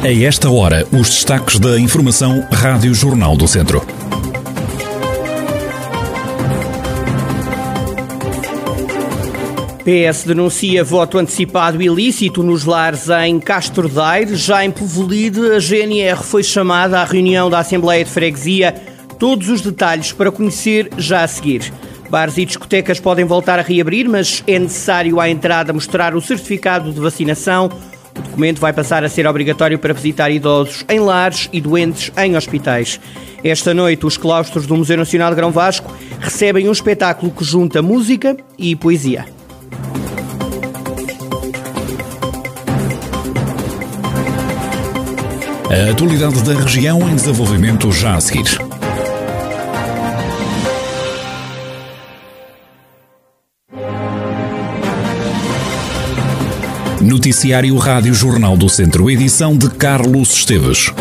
A esta hora, os destaques da Informação Rádio Jornal do Centro. PS denuncia voto antecipado ilícito nos lares em Castro Daire. Já em Povolide, a GNR foi chamada à reunião da Assembleia de Freguesia. Todos os detalhes para conhecer já a seguir. Bares e discotecas podem voltar a reabrir, mas é necessário à entrada mostrar o certificado de vacinação. O documento vai passar a ser obrigatório para visitar idosos em lares e doentes em hospitais. Esta noite, os claustros do Museu Nacional de Grão Vasco recebem um espetáculo que junta música e poesia. A atualidade da região em desenvolvimento já a seguir. Noticiário Rádio Jornal do Centro, edição de Carlos Esteves.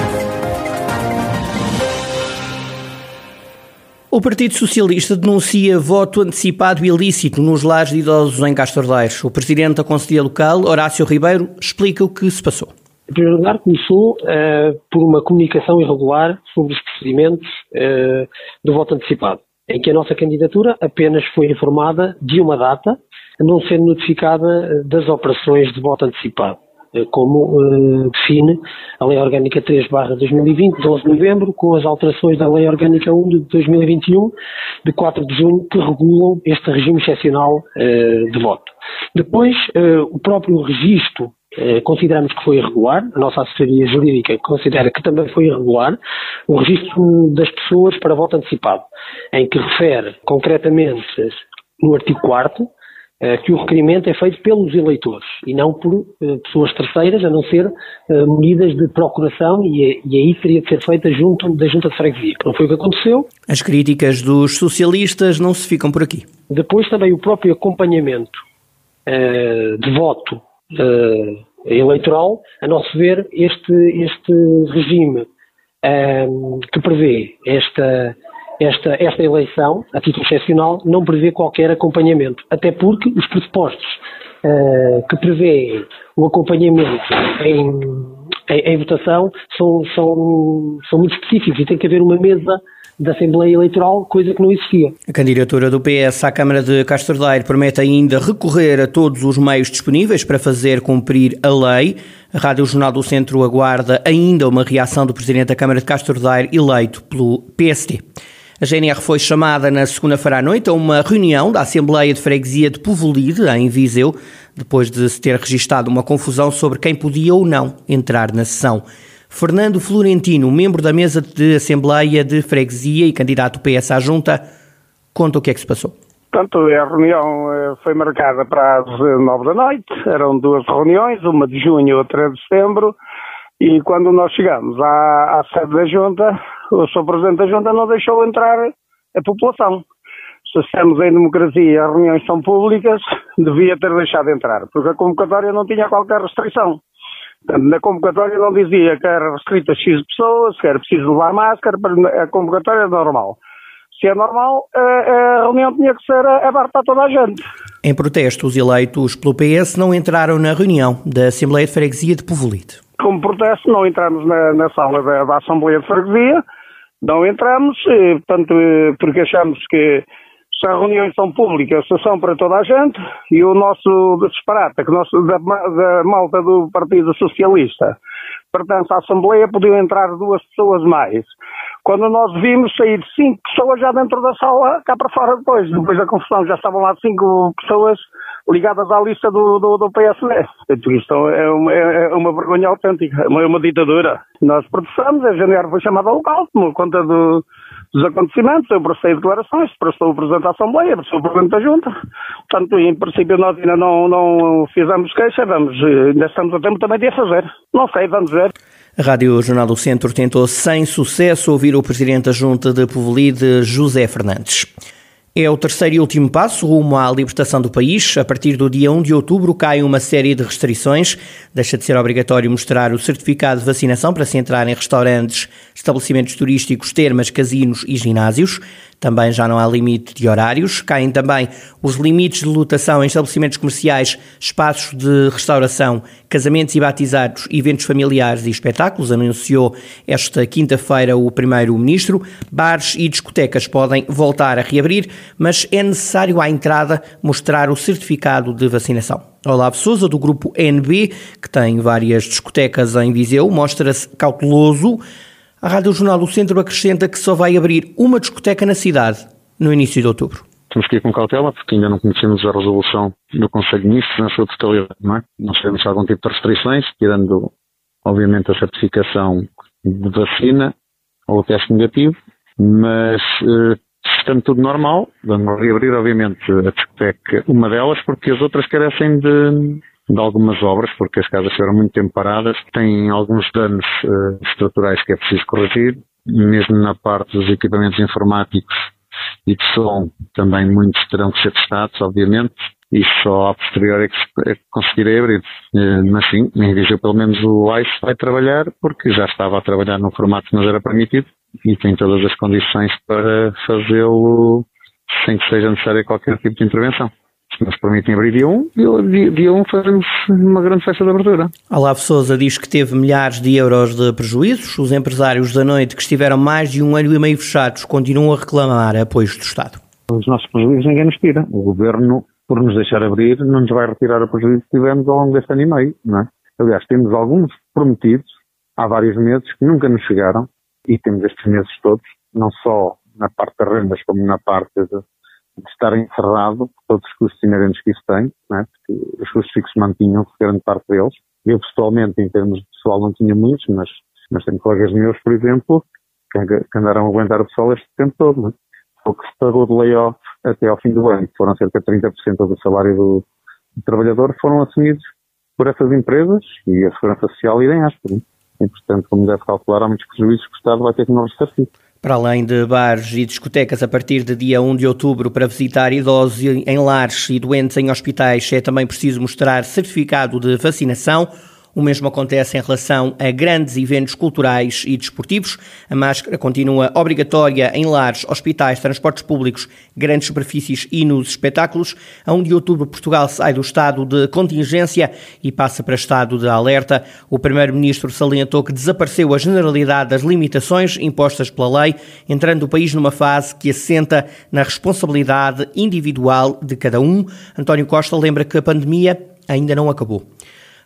O Partido Socialista denuncia voto antecipado ilícito nos lares de idosos em Castordeiros. O presidente da Conselhia Local, Horácio Ribeiro, explica o que se passou. Em primeiro lugar, começou uh, por uma comunicação irregular sobre os procedimentos uh, do voto antecipado, em que a nossa candidatura apenas foi informada de uma data, não sendo notificada das operações de voto antecipado, eh, como uh, define a Lei Orgânica 3 2020, de 11 de novembro, com as alterações da Lei Orgânica 1 de 2021, de 4 de junho, que regulam este regime excepcional de voto. Depois, o próprio registro consideramos que foi irregular, a nossa assessoria jurídica considera que também foi irregular, o registro das pessoas para voto antecipado, em que refere concretamente no artigo 4 eh, que o requerimento é feito pelos eleitores e não por eh, pessoas terceiras, a não ser eh, medidas de procuração e, e aí teria de ser feita junto da Junta de Freguesia, que não foi o que aconteceu. As críticas dos socialistas não se ficam por aqui. Depois também o próprio acompanhamento uh, de voto uh, eleitoral, a nosso ver, este, este regime uh, que prevê esta esta, esta eleição, a título excepcional, não prevê qualquer acompanhamento, até porque os pressupostos uh, que prevêem o acompanhamento em, em, em, votação são, são, são muito específicos e tem que haver uma mesa da Assembleia Eleitoral, coisa que não existia. A candidatura do PS à Câmara de Castro Daire promete ainda recorrer a todos os meios disponíveis para fazer cumprir a lei. A Rádio Jornal do Centro aguarda ainda uma reação do Presidente da Câmara de Castro Daire eleito pelo PSD. A GNR foi chamada na segunda-feira à noite a uma reunião da Assembleia de Freguesia de Povolide, em Viseu, depois de se ter registado uma confusão sobre quem podia ou não entrar na sessão. Fernando Florentino, membro da mesa de Assembleia de Freguesia e candidato PS à Junta, conta o que é que se passou. Portanto, a reunião eh, foi marcada para as nove da noite, eram duas reuniões, uma de junho e outra de setembro, e quando nós chegamos à, à sede da Junta, o Sr. Presidente da Junta não deixou entrar a população. Se estamos em democracia as reuniões são públicas, devia ter deixado entrar, porque a convocatória não tinha qualquer restrição. Na convocatória não dizia que era restrita X pessoas, que era preciso levar máscara, a convocatória é normal. Se é normal, a, reunião tinha que ser aberta a toda a gente. Em protesto, os eleitos pelo PS não entraram na reunião da Assembleia de Freguesia de Povolite. Como protesto, não entramos na, na sala da, da Assembleia de Freguesia, não entramos, eh, portanto, eh, porque achamos que se as reuniões são públicas, são para toda a gente, e o nosso disparate, que nosso, da, da malta do Partido Socialista pertence à Assembleia, podiam entrar duas pessoas mais. Quando nós vimos sair cinco pessoas já dentro da sala, cá para fora depois, depois da confusão, já estavam lá cinco pessoas ligadas à lista do, do, do PSD. Isto é uma, é uma vergonha autêntica, é uma, é ditadura. Nós protestamos, a GNR foi chamada ao local, por conta do, dos acontecimentos, eu prestei declarações, prestou o Presidente da Assembleia, prestou o Presidente da Junta. Portanto, em princípio nós ainda não, não fizemos queixa, vamos, ainda estamos a tempo também de a fazer. Não sei, vamos ver. A Rádio Jornal do Centro tentou sem sucesso ouvir o Presidente da Junta de Povolide, José Fernandes. É o terceiro e último passo rumo à libertação do país. A partir do dia 1 de outubro cai uma série de restrições. Deixa de ser obrigatório mostrar o certificado de vacinação para se entrar em restaurantes, estabelecimentos turísticos, termas, casinos e ginásios. Também já não há limite de horários. Caem também os limites de lotação em estabelecimentos comerciais, espaços de restauração, casamentos e batizados, eventos familiares e espetáculos, anunciou esta quinta-feira o Primeiro-Ministro. Bares e discotecas podem voltar a reabrir, mas é necessário à entrada mostrar o certificado de vacinação. Olavo Souza, do grupo NB, que tem várias discotecas em Viseu, mostra-se cauteloso. A Rádio Jornal do Centro acrescenta que só vai abrir uma discoteca na cidade no início de outubro. Temos que ir com cautela, porque ainda não conhecemos a resolução do Conselho de Ministros na sua totalidade, não é? Se há algum tipo de restrições, tirando, obviamente, a certificação de vacina ou o teste negativo, mas eh, estando tudo normal, vamos reabrir, obviamente, a discoteca, uma delas, porque as outras carecem de, de algumas obras, porque as casas estiveram muito tempo paradas, têm alguns danos uh, estruturais que é preciso corrigir, mesmo na parte dos equipamentos informáticos e de som, também muitos terão que ser testados, obviamente, e só a posterior é que, é que conseguirei abrir. Uh, mas sim, em Viseu pelo menos o ICE vai trabalhar, porque já estava a trabalhar no formato que nos era permitido, e tem todas as condições para fazê-lo sem que seja necessária qualquer tipo de intervenção. Nos permitem abrir dia 1, dia, dia 1 fazemos uma grande festa de abertura. Olavo Souza diz que teve milhares de euros de prejuízos. Os empresários da noite que estiveram mais de um ano e meio fechados continuam a reclamar apoios do Estado. Os nossos prejuízos ninguém nos tira. O Governo, por nos deixar abrir, não nos vai retirar o prejuízo que tivemos ao longo deste ano e meio. Não é? Aliás, temos alguns prometidos há vários meses que nunca nos chegaram e temos estes meses todos, não só na parte das rendas como na parte de, de estar encerrado, todos os custos inerentes que isso tem, né? porque os custos fixos mantinham grande parte deles. Eu pessoalmente, em termos de pessoal, não tinha muitos, mas, mas tenho colegas meus, por exemplo, que, que andaram a aguentar o pessoal este tempo todo. Né? O que se pagou de layoff até ao fim do ano, que foram cerca de 30% do salário do, do trabalhador, foram assumidos por essas empresas e a Segurança Social irem aspas. Né? e, portanto, como deve calcular, há muitos prejuízos que o Estado vai ter que nos ressarcir. Para além de bares e discotecas a partir de dia 1 de outubro para visitar idosos em lares e doentes em hospitais, é também preciso mostrar certificado de vacinação. O mesmo acontece em relação a grandes eventos culturais e desportivos. A máscara continua obrigatória em lares, hospitais, transportes públicos, grandes superfícies e nos espetáculos. A 1 de outubro, Portugal sai do estado de contingência e passa para estado de alerta. O primeiro-ministro salientou que desapareceu a generalidade das limitações impostas pela lei, entrando o país numa fase que assenta na responsabilidade individual de cada um. António Costa lembra que a pandemia ainda não acabou.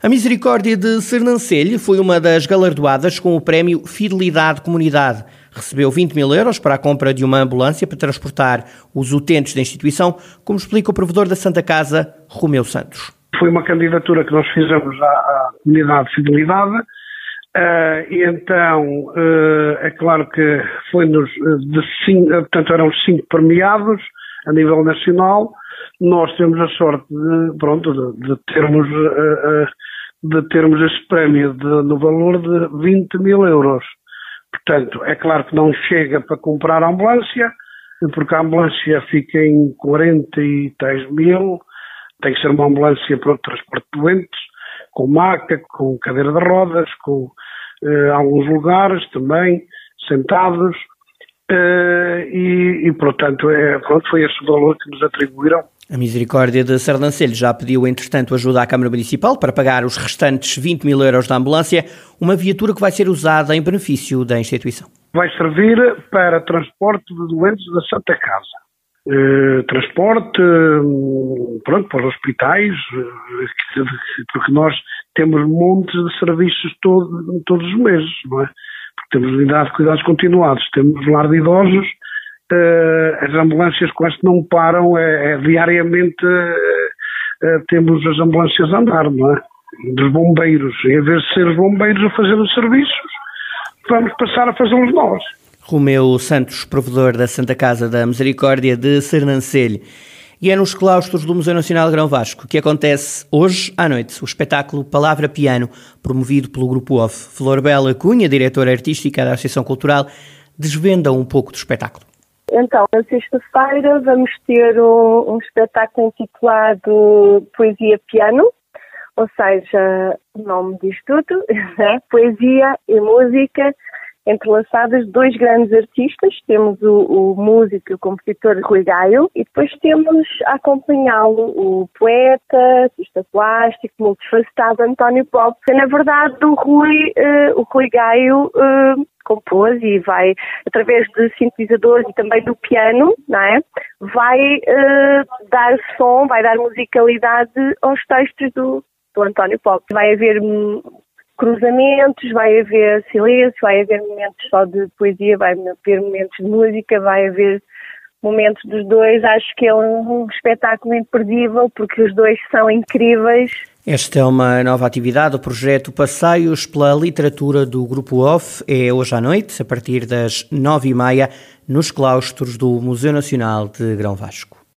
A Misericórdia de Sernancelho foi uma das galardoadas com o prémio Fidelidade Comunidade. Recebeu 20 mil euros para a compra de uma ambulância para transportar os utentes da instituição, como explica o provedor da Santa Casa, Romeu Santos. Foi uma candidatura que nós fizemos à, Comunidade Fidelidade. Uh, e então, uh, é claro que foi-nos de cinco, portanto eram cinco premiados a nível nacional. Nós temos a sorte de, pronto, de, de termos uh, de termos este prémio de, no valor de 20 mil euros. Portanto, é claro que não chega para comprar a ambulância, porque a ambulância fica em 43 mil, tem que ser uma ambulância para o transporte doentes, com maca, com cadeira de rodas, com eh, alguns lugares também, sentados, eh, e, e, portanto, é, pronto, foi esse valor que nos atribuíram a Misericórdia de Sardancelho já pediu, entretanto, ajuda à Câmara Municipal para pagar os restantes 20 mil euros da ambulância, uma viatura que vai ser usada em benefício da instituição. Vai servir para transporte de doentes da Santa Casa. Uh, transporte, uh, pronto, para os hospitais, uh, porque nós temos montes de serviços todo, todos os meses, não é? Porque temos unidade de cuidados continuados, temos lar de idosos, as ambulâncias quase não param, é, é diariamente uh, temos as ambulâncias a andar, não é? Dos bombeiros. Em vez de ser os bombeiros a fazer os serviços, vamos passar a fazê-los nós. Romeu Santos, provedor da Santa Casa da Misericórdia de Sernancelho. E é nos claustros do Museu Nacional Grão Vasco que acontece hoje à noite o espetáculo Palavra Piano, promovido pelo Grupo OFF. Flor Bela Cunha, diretora artística da Associação Cultural, desvenda um pouco do espetáculo. Então, na sexta-feira vamos ter um, um, espetáculo intitulado Poesia Piano, ou seja, o nome diz tudo, né? poesia e música entrelaçadas dois grandes artistas. Temos o, o músico e o compositor Rui Gaio e depois temos a acompanhá-lo o poeta, artista plástico, multifacetado António Pop. Na verdade, o Rui, uh, o Rui Gaio uh, compôs e vai, através de sintetizadores e também do piano, não é? Vai uh, dar som, vai dar musicalidade aos textos do, do António Pop. Vai haver hum, cruzamentos, vai haver silêncio, vai haver momentos só de poesia, vai haver momentos de música, vai haver momentos dos dois. Acho que é um, um espetáculo imperdível porque os dois são incríveis. Esta é uma nova atividade, o projeto Passeios pela Literatura do Grupo OFF. É hoje à noite, a partir das nove e meia, nos claustros do Museu Nacional de Grão Vasco.